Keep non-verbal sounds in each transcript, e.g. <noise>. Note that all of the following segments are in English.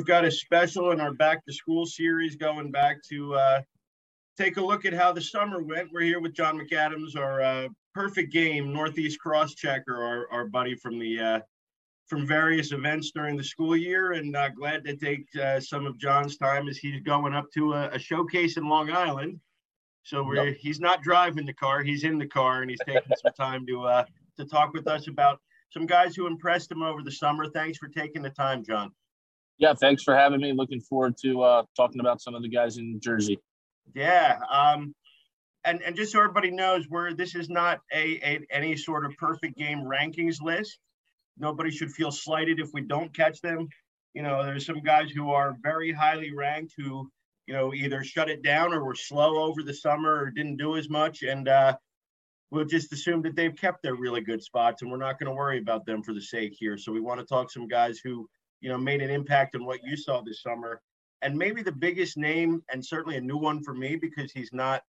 we've got a special in our back to school series going back to uh, take a look at how the summer went. We're here with John McAdams, our uh, perfect game Northeast cross checker, our, our buddy from the uh, from various events during the school year, and uh, glad to take uh, some of John's time as he's going up to a, a showcase in Long Island. So we're yep. he's not driving the car; he's in the car, and he's taking some time to uh, to talk with us about some guys who impressed him over the summer. Thanks for taking the time, John. Yeah, thanks for having me. Looking forward to uh, talking about some of the guys in Jersey. Yeah, um, and and just so everybody knows, where this is not a, a any sort of perfect game rankings list. Nobody should feel slighted if we don't catch them. You know, there's some guys who are very highly ranked who you know either shut it down or were slow over the summer or didn't do as much, and uh, we'll just assume that they've kept their really good spots, and we're not going to worry about them for the sake here. So we want to talk some guys who you know made an impact on what you saw this summer and maybe the biggest name and certainly a new one for me because he's not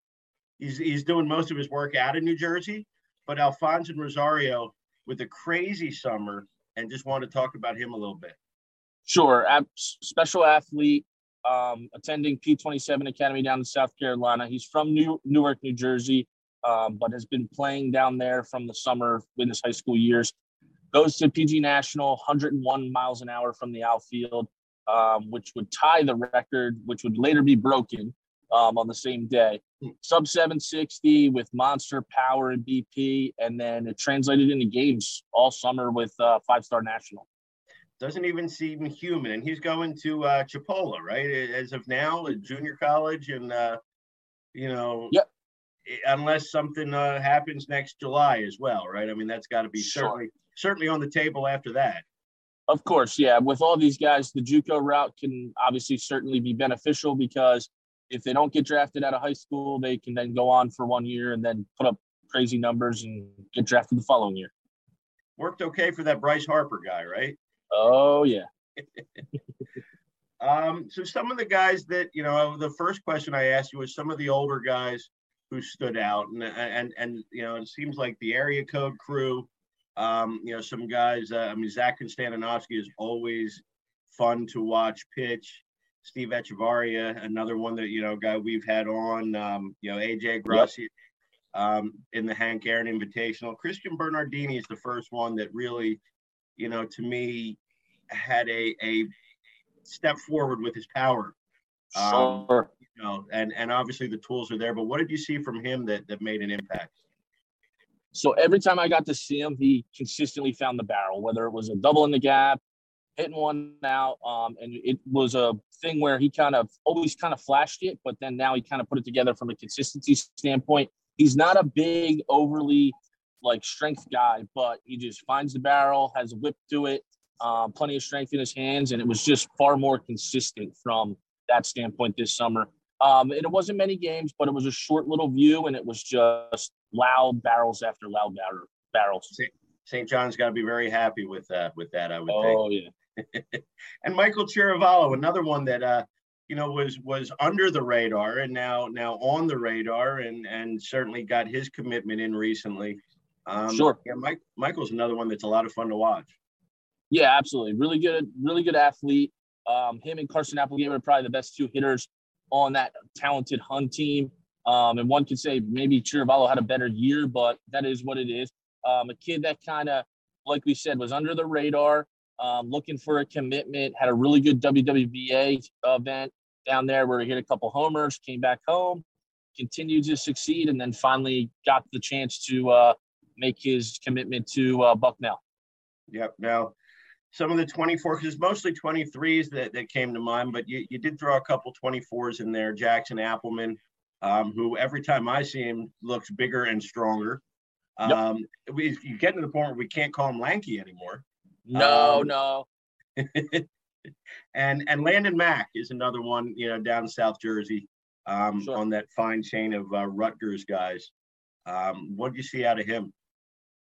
he's he's doing most of his work out of New Jersey, but Alfonso Rosario with a crazy summer and just want to talk about him a little bit. Sure, special athlete um, attending P27 Academy down in South Carolina. He's from New Newark, New Jersey, um, but has been playing down there from the summer in his high school years goes to PG National, 101 miles an hour from the outfield, um, which would tie the record, which would later be broken um, on the same day. Sub 760 with monster power and BP, and then it translated into games all summer with uh, five star national. Doesn't even seem human, and he's going to uh, Chipola, right? As of now, junior college, and uh, you know, yep. Unless something uh, happens next July as well, right? I mean, that's got to be sure. certainly certainly on the table after that. Of course, yeah. With all these guys, the JUCO route can obviously certainly be beneficial because if they don't get drafted out of high school, they can then go on for one year and then put up crazy numbers and get drafted the following year. Worked okay for that Bryce Harper guy, right? Oh yeah. <laughs> um, so some of the guys that you know, the first question I asked you was some of the older guys who stood out, and and and you know, it seems like the area code crew um, you know, some guys, uh, I mean, Zach Konstantinovsky is always fun to watch pitch. Steve Echevarria, another one that, you know, guy we've had on, um, you know, AJ Grassi yep. um, in the Hank Aaron Invitational. Christian Bernardini is the first one that really, you know, to me had a, a step forward with his power. Um, sure. You know, and, and obviously the tools are there, but what did you see from him that, that made an impact? So every time I got to see him, he consistently found the barrel, whether it was a double in the gap, hitting one out. Um, and it was a thing where he kind of always kind of flashed it, but then now he kind of put it together from a consistency standpoint. He's not a big, overly like strength guy, but he just finds the barrel, has a whip to it, um, plenty of strength in his hands, and it was just far more consistent from that standpoint this summer. Um, and it wasn't many games, but it was a short little view, and it was just loud barrels after loud barrel, barrels. St. John's got to be very happy with uh, with that, I would oh, think. yeah. <laughs> and Michael Chiravallo, another one that uh, you know was was under the radar and now now on the radar, and and certainly got his commitment in recently. Um, sure. Yeah, Mike Michael's another one that's a lot of fun to watch. Yeah, absolutely. Really good, really good athlete. Um, him and Carson Applegate are probably the best two hitters on that talented Hun team. Um, and one could say maybe Chiravallo had a better year, but that is what it is. Um, a kid that kind of, like we said, was under the radar, um, looking for a commitment, had a really good WWBA event down there where he hit a couple homers, came back home, continued to succeed, and then finally got the chance to uh, make his commitment to uh, Bucknell. Yep. Now, some of the 24, because mostly 23s that, that came to mind, but you, you did throw a couple 24s in there. Jackson Appleman, um, who every time I see him looks bigger and stronger. Um, yep. we, you get to the point where we can't call him lanky anymore. No, um, no. <laughs> and and Landon Mack is another one, you know, down in South Jersey, um, sure. on that fine chain of uh, Rutgers guys. Um, what do you see out of him?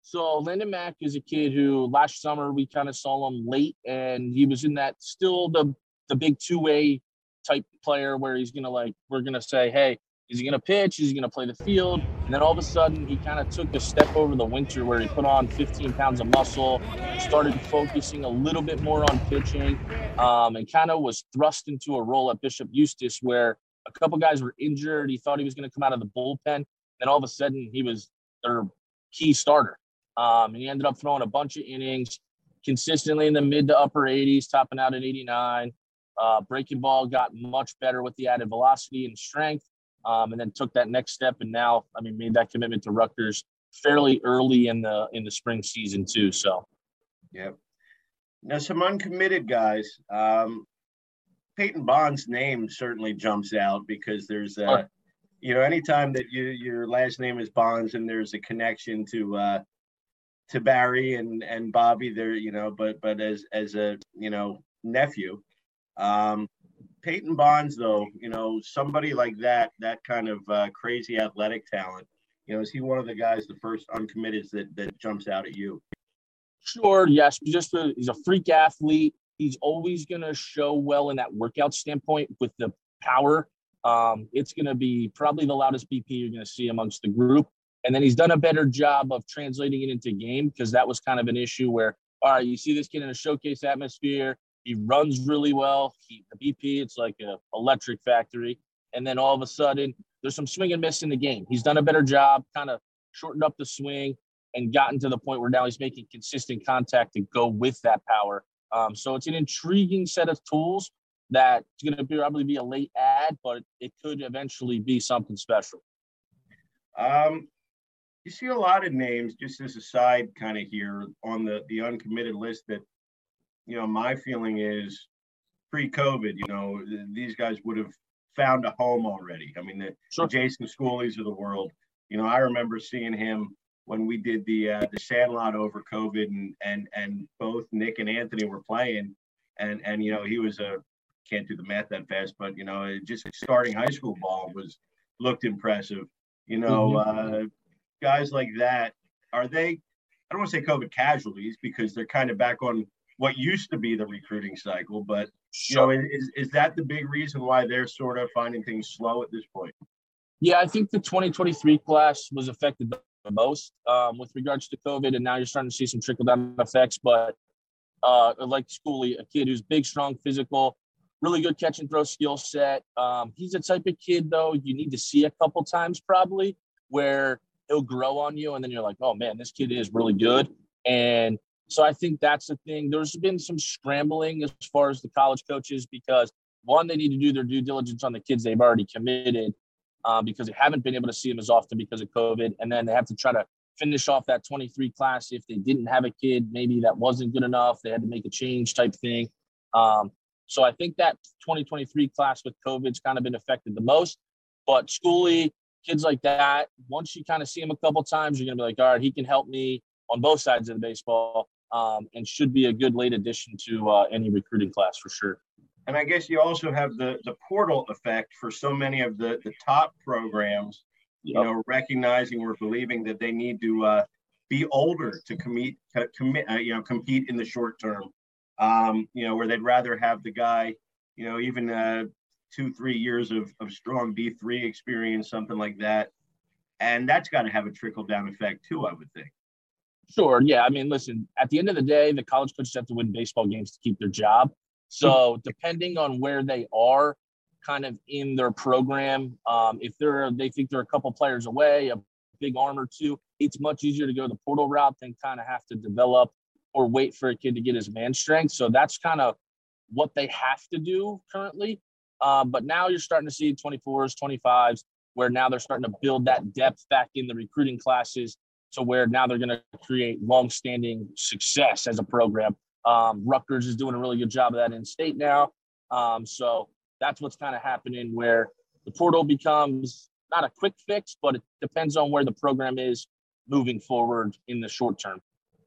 So Landon Mack is a kid who last summer we kind of saw him late, and he was in that still the the big two way type player where he's gonna like we're gonna say, hey, is he gonna pitch? Is he gonna play the field? And then all of a sudden, he kind of took a step over the winter where he put on 15 pounds of muscle, started focusing a little bit more on pitching, um, and kind of was thrust into a role at Bishop Eustace where a couple guys were injured. He thought he was to come out of the bullpen. Then all of a sudden, he was their key starter. Um, he ended up throwing a bunch of innings consistently in the mid to upper 80s, topping out at 89. Uh, breaking ball got much better with the added velocity and strength, um, and then took that next step. And now, I mean, made that commitment to Rutgers fairly early in the in the spring season too. So, yep. Now some uncommitted guys. Um, Peyton Bond's name certainly jumps out because there's a, uh, you know, anytime that you your last name is Bonds and there's a connection to uh, to Barry and and Bobby there, you know, but but as as a you know nephew, um, Peyton Bonds though, you know, somebody like that, that kind of uh, crazy athletic talent, you know, is he one of the guys, the first uncommitted that that jumps out at you? Sure, yes, just a, he's a freak athlete. He's always to show well in that workout standpoint with the power. Um, it's to be probably the loudest BP you're to see amongst the group. And then he's done a better job of translating it into game because that was kind of an issue where, all right, you see this kid in a showcase atmosphere. He runs really well. He, the BP, it's like an electric factory. And then all of a sudden, there's some swing and miss in the game. He's done a better job, kind of shortened up the swing and gotten to the point where now he's making consistent contact to go with that power. Um, so it's an intriguing set of tools that's going to probably be a late ad, but it could eventually be something special. Um, you see a lot of names, just as a side kind of here on the the uncommitted list that, you know, my feeling is pre-COVID, you know, these guys would have found a home already. I mean, the, sure. the Jason Schooleys of the world. You know, I remember seeing him when we did the uh, the Sandlot over COVID, and and and both Nick and Anthony were playing, and and you know he was a can't do the math that fast, but you know just starting high school ball was looked impressive. You know, mm-hmm. uh, guys like that, are they, I don't want to say COVID casualties because they're kind of back on what used to be the recruiting cycle, but you know, is, is that the big reason why they're sort of finding things slow at this point? Yeah, I think the 2023 class was affected the most um, with regards to COVID, and now you're starting to see some trickle down effects. But uh, like Schooley, a kid who's big, strong, physical, really good catch and throw skill set. Um, he's a type of kid though you need to see a couple times probably where he'll grow on you, and then you're like, oh man, this kid is really good. And so I think that's the thing. There's been some scrambling as far as the college coaches because one, they need to do their due diligence on the kids they've already committed uh, because they haven't been able to see them as often because of COVID, and then they have to try to finish off that 23 class if they didn't have a kid maybe that wasn't good enough they had to make a change type thing um, so i think that 2023 class with covid's kind of been affected the most but schooley kids like that, once you kind of see him a couple times, you're gonna be like, all right, he can help me on both sides of the baseball, um, and should be a good late addition to uh, any recruiting class for sure. And I guess you also have the the portal effect for so many of the the top programs. Yep. You know, recognizing or believing that they need to uh, be older to commit, to commit, uh, you know, compete in the short term. Um, you know, where they'd rather have the guy, you know, even uh, two, three years of, of strong D3 experience, something like that. And that's got to have a trickle down effect too, I would think. Sure. Yeah. I mean, listen, at the end of the day, the college coaches have to win baseball games to keep their job. So depending on where they are kind of in their program, um, if they're they think they're a couple players away, a big arm or two, it's much easier to go the portal route than kind of have to develop or wait for a kid to get his man strength. So that's kind of what they have to do currently. Um, but now you're starting to see 24s, 25s, where now they're starting to build that depth back in the recruiting classes to where now they're going to create long-standing success as a program. Um, Rutgers is doing a really good job of that in state now. Um, so that's what's kind of happening where the portal becomes not a quick fix, but it depends on where the program is moving forward in the short term.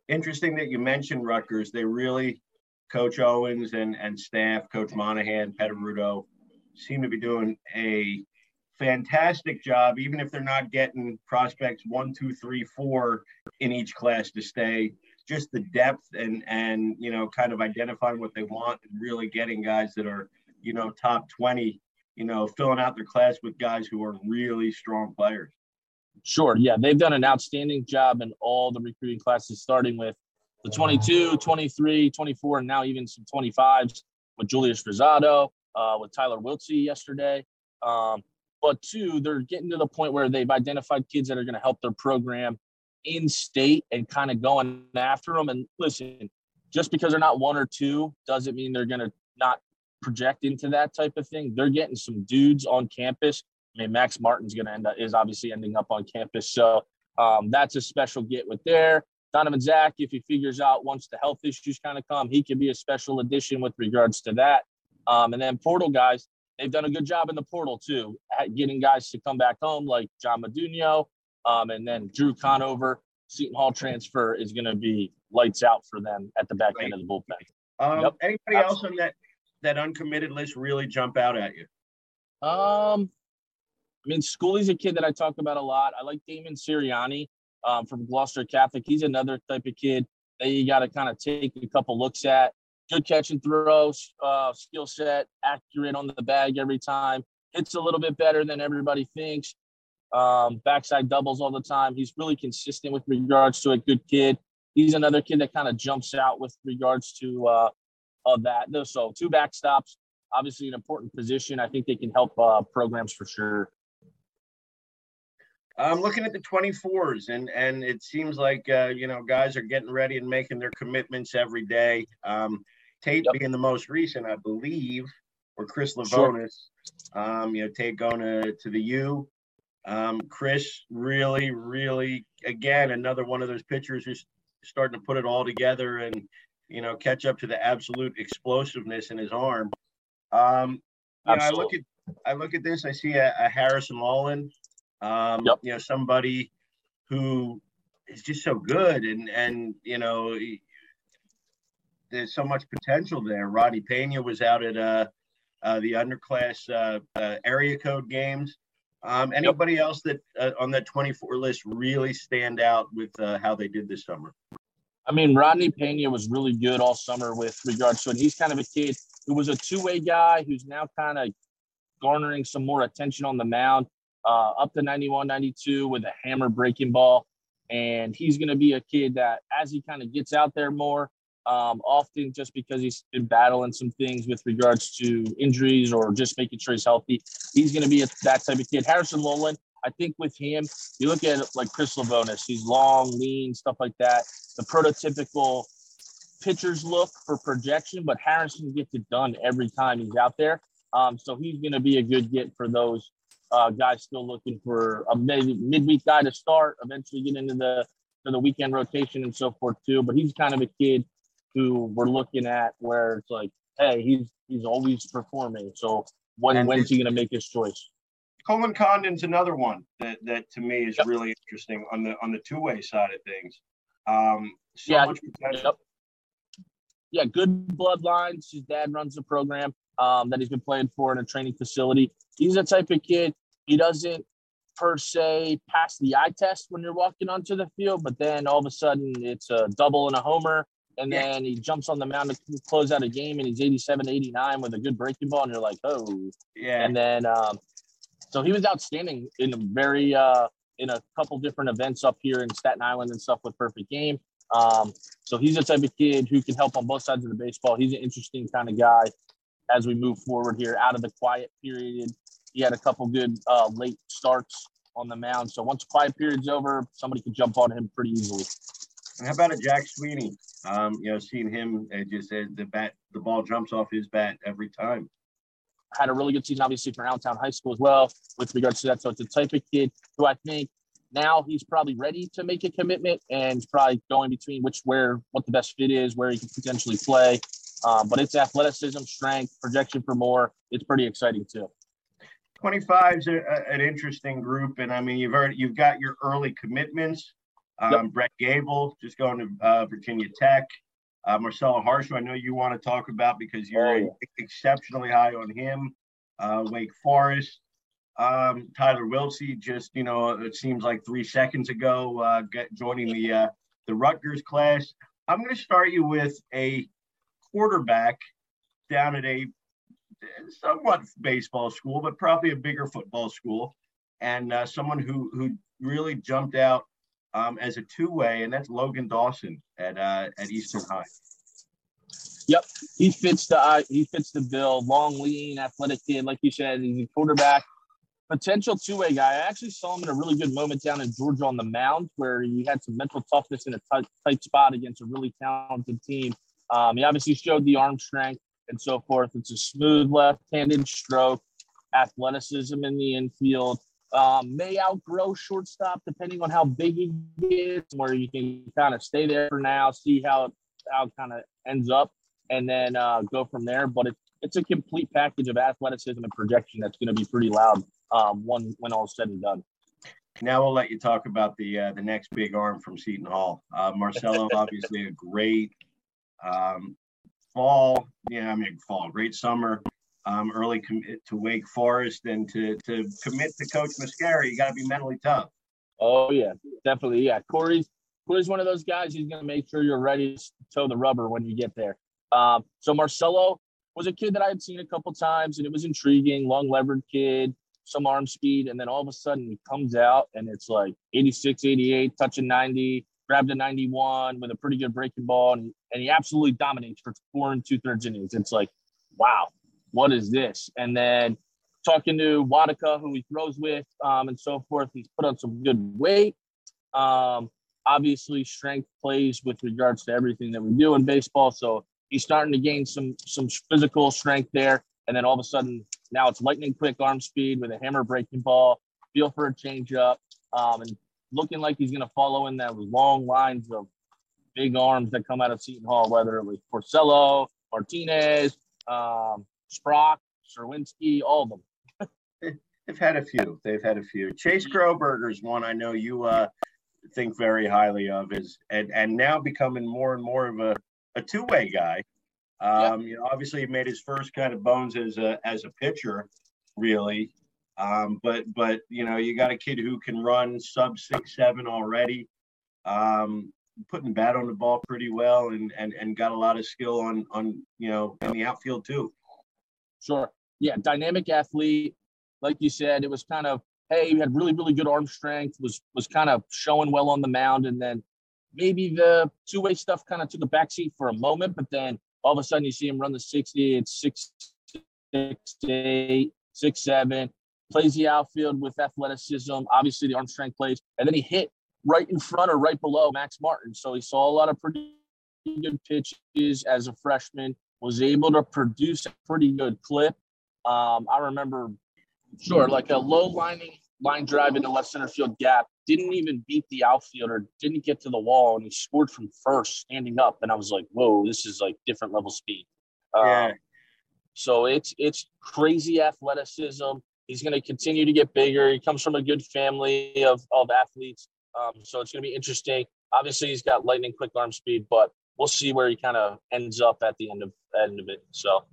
Interesting that you mentioned Rutgers. They really, Coach Owens and, and staff, Coach Monahan, Petarudo, seem to be doing a fantastic job, even if they're not getting prospects one, two, three, four in each class to stay. Just the depth and and you know, kind of identifying what they want and really getting guys that are, you know, top 20, you know, filling out their class with guys who are really strong players. Sure. Yeah, they've done an outstanding job in all the recruiting classes, starting with the 22, 23, 24, and now even some 25s with Julius Rosado, uh, with Tyler Wiltsey yesterday. Um, but two, they're getting to the point where they've identified kids that are going to help their program in state and kind of going after them. And listen, just because they're not one or two doesn't mean they're going to not project into that type of thing. They're getting some dudes on campus. I mean, Max Martin's going to end up is obviously ending up on campus, so um, that's a special get with there. Donovan Zach, if he figures out once the health issues kind of come, he can be a special addition with regards to that. Um, and then portal guys, they've done a good job in the portal too, at getting guys to come back home like John Madunio, um, and then Drew Conover. Seton Hall transfer is going to be lights out for them at the back right. end of the bullpen. Um, yep. Anybody Absolutely. else on that that uncommitted list really jump out at you? Um, I mean, Schooley's a kid that I talk about a lot. I like Damon Sirianni um, from Gloucester Catholic. He's another type of kid that you got to kind of take a couple looks at. Good catch and throw, uh, skill set, accurate on the bag every time. Hits a little bit better than everybody thinks. Um, backside doubles all the time. He's really consistent with regards to a good kid. He's another kid that kind of jumps out with regards to uh, of that. So two backstops, obviously an important position. I think they can help uh, programs for sure. I'm looking at the 24s, and and it seems like uh, you know guys are getting ready and making their commitments every day. Um, Tate yep. being the most recent, I believe, or Chris Lavonis. Sure. Um, you know, Tate going to, to the U. Um, Chris really, really, again, another one of those pitchers who's starting to put it all together and you know catch up to the absolute explosiveness in his arm. Um, you know, I look at I look at this. I see a, a Harrison Lawland. Um, yep. You know, somebody who is just so good, and and you know, there's so much potential there. Roddy Pena was out at uh, uh, the underclass uh, uh area code games. Um, anybody yep. else that uh, on that 24 list really stand out with uh, how they did this summer? I mean, Rodney Pena was really good all summer with regards to it. He's kind of a kid who was a two-way guy who's now kind of garnering some more attention on the mound, uh, up to 91, 92 with a hammer breaking ball. And he's going to be a kid that, as he kind of gets out there more, um, often just because he's been battling some things with regards to injuries or just making sure he's healthy, he's going to be a, that type of kid. Harrison Lowland, I think with him, you look at like Chris Lavonis, he's long, lean, stuff like that. The prototypical pitcher's look for projection, but Harrison gets it done every time he's out there. Um, so he's going to be a good get for those uh, guys still looking for a mid- midweek guy to start, eventually get into the to the weekend rotation and so forth too. But he's kind of a kid who we're looking at where it's like, hey, he's he's always performing. So when when's he going to make his choice? Colin Condon's another one that, that to me is yep. really interesting on the on the two way side of things. Um, so yeah. Yep. Yeah, good bloodlines. His dad runs the program um, that he's been playing for in a training facility. He's the type of kid. He doesn't per se pass the eye test when you're walking onto the field, but then all of a sudden it's a double and a homer, and yeah. then he jumps on the mound to close out a game, and he's 87, 89 with a good breaking ball, and you're like, oh, yeah. And then um, so he was outstanding in a very uh, in a couple different events up here in Staten Island and stuff with Perfect Game. Um, so he's the type of kid who can help on both sides of the baseball. He's an interesting kind of guy as we move forward here out of the quiet period. He had a couple good uh, late starts on the mound. So once quiet period's over, somebody can jump on him pretty easily. And how about a Jack Sweeney? Um, you know, seeing him, it just uh, the bat, the ball jumps off his bat every time had a really good season, obviously, for Allentown High School as well, with regards to that. So it's a type of kid who I think now he's probably ready to make a commitment and probably going between which, where, what the best fit is, where he can potentially play. Um, but it's athleticism, strength, projection for more. It's pretty exciting too. 25 is a, an interesting group, and I mean you've already you've got your early commitments. Um, yep. Brett Gable just going to uh, Virginia Tech. Uh, Marcelo Harshaw, I know you want to talk about because you're oh. exceptionally high on him. Uh, Wake Forest, um, Tyler Wilsey just you know, it seems like three seconds ago, uh, get, joining the uh, the Rutgers class. I'm going to start you with a quarterback down at a somewhat baseball school, but probably a bigger football school. and uh, someone who who really jumped out um, as a two way, and that's Logan Dawson at uh, at Eastern High. Yep, he fits the uh, he fits the bill. Long, lean, athletic kid, like you said. He's a quarterback, potential two way guy. I actually saw him in a really good moment down in Georgia on the mound, where he had some mental toughness in a tight, tight spot against a really talented team. Um, he obviously showed the arm strength and so forth. It's a smooth left-handed stroke, athleticism in the infield. Um, may outgrow shortstop depending on how big he gets, where you can kind of stay there for now, see how it, how it kind of ends up and then uh, go from there. But it's it's a complete package of athleticism and projection that's going to be pretty loud um, when when all's said and done. Now we'll let you talk about the uh, the next big arm from Seton Hall. Uh, Marcelo, <laughs> obviously a great um, fall. Yeah, I mean fall, great summer. Um, early commit to Wake Forest and to to commit to Coach Muscara, you got to be mentally tough. Oh yeah, definitely. Yeah, Corey's Corey's one of those guys. He's going to make sure you're ready to toe the rubber when you get there. Um, so Marcelo was a kid that I had seen a couple times, and it was intriguing. Long levered kid, some arm speed, and then all of a sudden he comes out and it's like 86, 88, touching 90, grabbed a 91 with a pretty good breaking ball, and, and he absolutely dominates for four and two thirds innings. It's like, wow, what is this? And then talking to Wadaka, who he throws with, um, and so forth, he's put on some good weight. Um, obviously, strength plays with regards to everything that we do in baseball. So he's starting to gain some some physical strength there. And then all of a sudden, now it's lightning quick arm speed with a hammer breaking ball, feel for a changeup, um, and looking like he's going to follow in that long lines of big arms that come out of Seton Hall, whether it was Porcello, Martinez, um, Sprock, Serwinski, all of them. They've had a few. They've had a few. Chase Groberger's one I know you uh, think very highly of is and and now becoming more and more of a a two way guy. Um, You know, obviously, he made his first kind of bones as a as a pitcher, really. Um, but but you know, you got a kid who can run sub six seven already, um, putting bat on the ball pretty well, and and and got a lot of skill on on you know in the outfield too. Sure. Yeah, dynamic athlete. Like you said, it was kind of hey, he had really really good arm strength. Was was kind of showing well on the mound, and then maybe the two way stuff kind of took a backseat for a moment, but then all of a sudden you see him run the 60. It's six, six, eight, six, seven, plays the outfield with athleticism. Obviously, the arm strength plays. And then he hit right in front or right below Max Martin. So he saw a lot of pretty good pitches as a freshman, was able to produce a pretty good clip. Um, I remember, sure, like a low lining line drive into left center field gap didn't even beat the outfielder, didn't get to the wall, and he scored from first standing up. And I was like, whoa, this is like different level speed. Yeah. Um, so it's it's crazy athleticism. He's going to continue to get bigger. He comes from a good family of, of athletes. Um, so it's going to be interesting. Obviously, he's got lightning quick arm speed, but we'll see where he kind of ends up at the end of end of it. So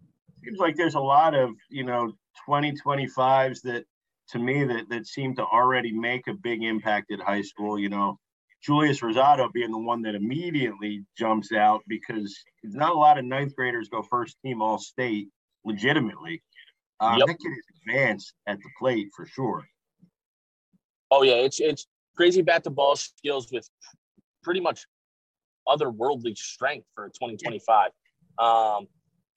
seems like there's a lot of you know 2025s that to me that that seemed to already make a big impact at high school. You know, Julius Rosado being the one that immediately jumps out because not a lot of ninth graders go first team All State legitimately. Uh, yep. That kid is advanced at the plate for sure. Oh yeah, it's it's crazy bat to ball skills with pretty much otherworldly strength for 2025. Um,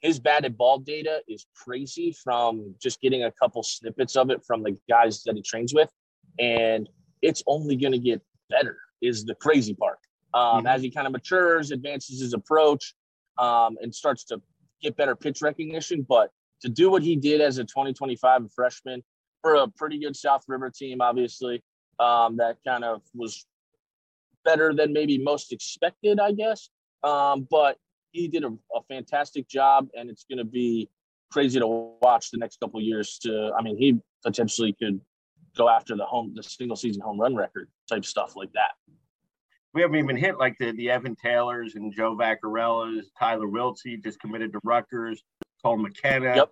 his batted ball data is crazy from just getting a couple snippets of it from the guys that he trains with. And it's only going to get better, is the crazy part. Um, mm-hmm. As he kind of matures, advances his approach, um, and starts to get better pitch recognition. But to do what he did as a 2025 freshman for a pretty good South River team, obviously, um, that kind of was better than maybe most expected, I guess. Um, but he did a, a fantastic job, and it's going to be crazy to watch the next couple years. To I mean, he potentially could go after the home the single season home run record type stuff like that. We haven't even hit like the the Evan Taylors and Joe Vaccarellas, Tyler Wiltsey just committed to Rutgers, Cole McKenna, yep.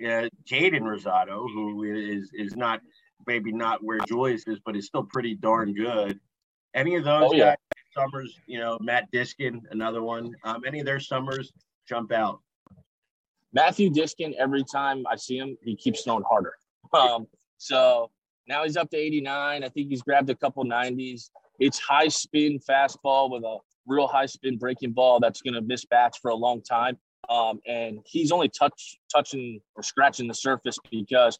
uh, Jaden Rosado, who is is not maybe not where Julius is, but is still pretty darn good. Any of those oh, yeah. guys summers, you know, Matt Diskin, another one. Um, any of their summers jump out? Matthew Diskin, every time I see him, he keeps throwing harder. Um, so Now he's up to 89. I think he's grabbed a couple 90s. It's high spin fastball with a real high spin breaking ball that's going to miss bats for a long time. Um, and he's only touch touching or scratching the surface because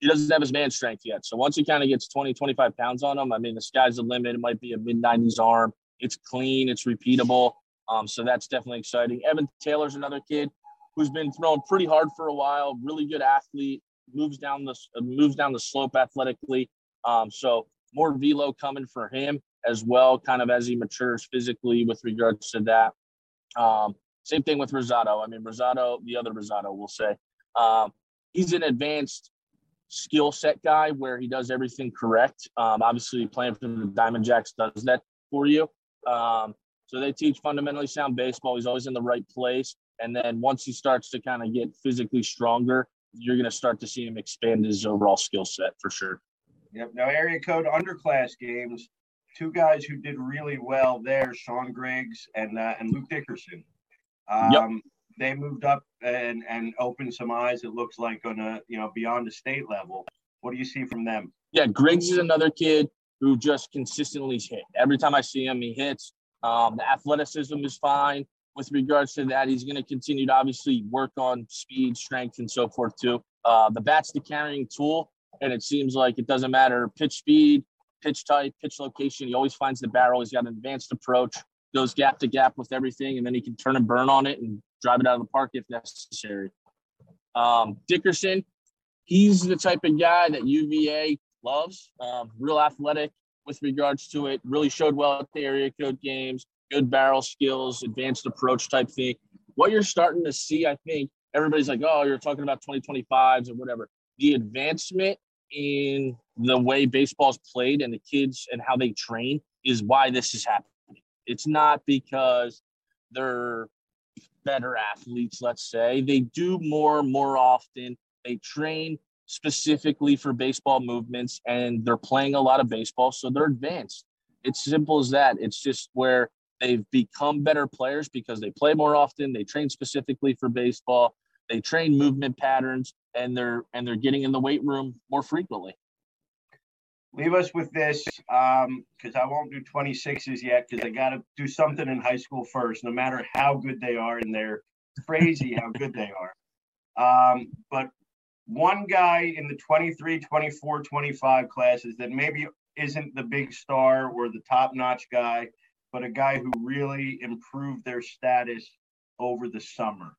he doesn't have his man strength yet. So once he kind of gets 20, 25 pounds on him, I mean, the sky's the limit. It might be a mid 90s arm. It's clean, it's repeatable. Um, so that's definitely exciting. Evan Taylor's another kid who's been throwing pretty hard for a while. Really good athlete, moves down the uh, moves down the slope athletically. Um, so more velo coming for him as well, kind of as he matures physically with regards to that. Um, same thing with Rosado. I mean, Rosado, the other Rosado, we'll say, um, he's an advanced skill set guy where he does everything correct. Um, obviously, playing for the Diamond Jacks does that for you. Um, so they teach fundamentally sound baseball. He's always in the right place. And then once he starts to kind of get physically stronger, you're going to start to see him expand his overall skill set for sure. Yep. Now, area code underclass games, two guys who did really well there, Sean Griggs and uh, and Luke Dickerson. Um, yep. They moved up and and opened some eyes. It looks like on a you know beyond the state level. What do you see from them? Yeah, Griggs is another kid who just consistently hit. Every time I see him, he hits. Um, the athleticism is fine with regards to that. He's going to continue to obviously work on speed, strength, and so forth too. Uh, the bat's the carrying tool, and it seems like it doesn't matter pitch speed, pitch type, pitch location. He always finds the barrel. He's got an advanced approach, goes gap to gap with everything, and then he can turn and burn on it and drive it out of the park if necessary. Um, Dickerson, he's the type of guy that UVA loves. Um, real athletic, with regards to it. Really showed well at the area code games, good barrel skills, advanced approach type thing. What you're starting to see, I think, everybody's like, oh, you're talking about 2025s or whatever. The advancement in the way baseball's played and the kids and how they train is why this is happening. It's not because they're better athletes, let's say. They do more more often. They train specifically for baseball movements and they're playing a lot of baseball so they're advanced it's simple as that it's just where they've become better players because they play more often they train specifically for baseball they train movement patterns and they're and they're getting in the weight room more frequently leave us with this um because i won't do 26s yet because i got to do something in high school first no matter how good they are and they're crazy how good they are um, but one guy in the 23, 24, 25 classes that maybe isn't the big star or the top notch guy, but a guy who really improved their status over the summer?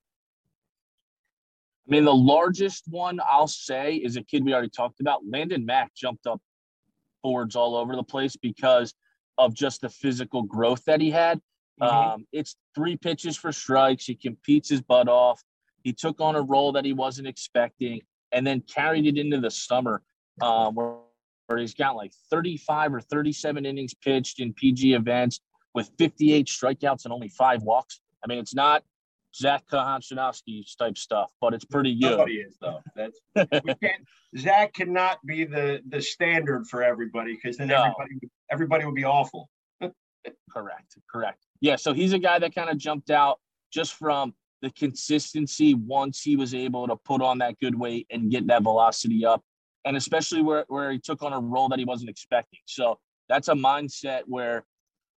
I mean, the largest one I'll say is a kid we already talked about. Landon Mack jumped up boards all over the place because of just the physical growth that he had. Mm-hmm. Um, it's three pitches for strikes. He competes his butt off. He took on a role that he wasn't expecting and then carried it into the summer um, where, where he's got like 35 or 37 innings pitched in PG events with 58 strikeouts and only five walks. I mean, it's not Zach Kochanowski type stuff, but it's pretty good. Nobody is though. That's we can't. Zach cannot be the the standard for everybody because then no. everybody everybody would be awful. correct. Correct. Yeah. So he's a guy that kind of jumped out just from the consistency once he was able to put on that good weight and get that velocity up, and especially where, where he took on a role that he wasn't expecting. So that's a mindset where,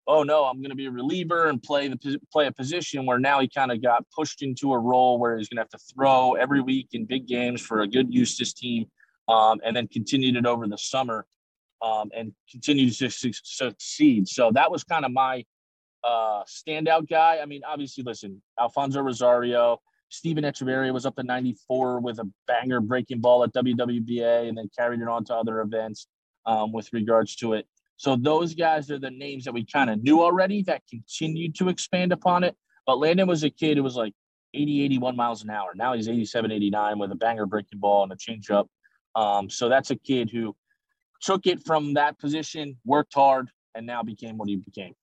oh no, I'm going to be a reliever and play the play a position where now he kind of got pushed into a role where he's going to have to throw every week in big games for a good Eustace team, um, and then continued it over the summer. Um, and continued to succeed. So that was kind of my uh, standout guy. I mean, obviously, listen, Alfonso Rosario, Steven Echeverria was up to 94 with a banger breaking ball at WWBA and then carried it on to other events um, with regards to it. So those guys are the names that we kind of knew already that continued to expand upon it. But Landon was a kid who was like 80, 81 miles an hour. Now he's 87, 89 with a banger breaking ball and a changeup. Um, so that's a kid who took it from that position, worked hard, and now became what he became.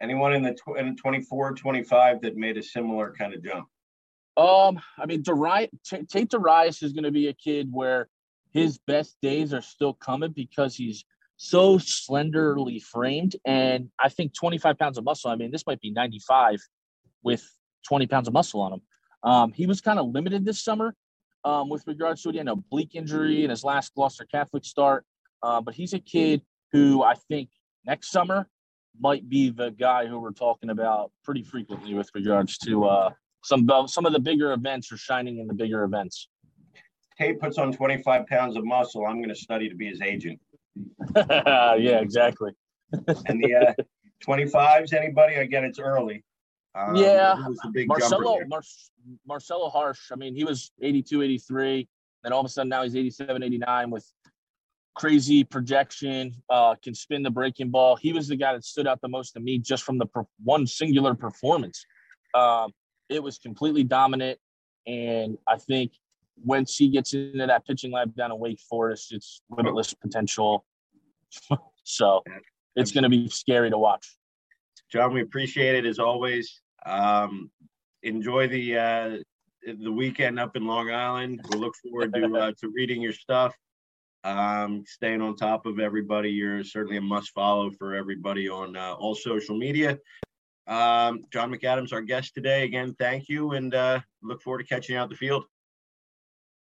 Anyone in the, tw- in 24, 25 that made a similar kind of jump? Um, I mean, Darius, T- Tate Darius is going to be a kid where his best days are still coming because he's so slenderly framed. And I think 25 pounds of muscle, I mean, this might be 95 with 20 pounds of muscle on him. Um, he was kind of limited this summer, um, with regards to again a bleak injury in his last Gloucester Catholic start. Uh, but he's a kid who I think next summer might be the guy who we're talking about pretty frequently with regards to uh, some some of the bigger events or shining in the bigger events. Tate puts on 25 pounds of muscle. I'm going to study to be his agent. <laughs> yeah, exactly. and the uh, 25s, anybody? Again, it's early. Um, yeah, Marcelo Mar- Marcelo Harsh. I mean, he was 82, 83. Then all of a sudden now he's 87, 89 with crazy projection. Uh, can spin the breaking ball. He was the guy that stood out the most to me just from the per- one singular performance. Um, it was completely dominant, and I think once she gets into that pitching lab down in Wake Forest, it's limitless potential. <laughs> so it's going to be scary to watch. John, we appreciate it as always. Um, enjoy the uh, the weekend up in Long Island. We look forward to uh, to reading your stuff. Um, staying on top of everybody. You're certainly a must follow for everybody on uh, all social media. Um, John McAdams, our guest today. Again, thank you, and uh, look forward to catching you out the field.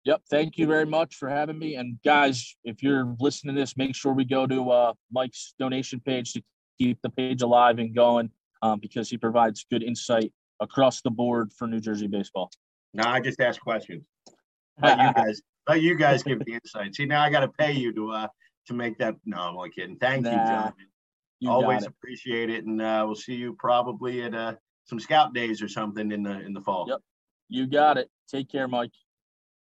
Yep. Thank you very much for having me. And guys, if you're listening to this, make sure we go to uh, Mike's donation page to keep the page alive and going um, because he provides good insight across the board for New Jersey baseball. Now I just ask questions. <laughs> Let you guys, let you guys give the insight. See, now I got to pay you to uh to make that. No, I'm only kidding. Thank nah, you, John. You Always it. appreciate it, and uh, we'll see you probably at uh, some scout days or something in the in the fall. Yep, you got it. Take care, Mike.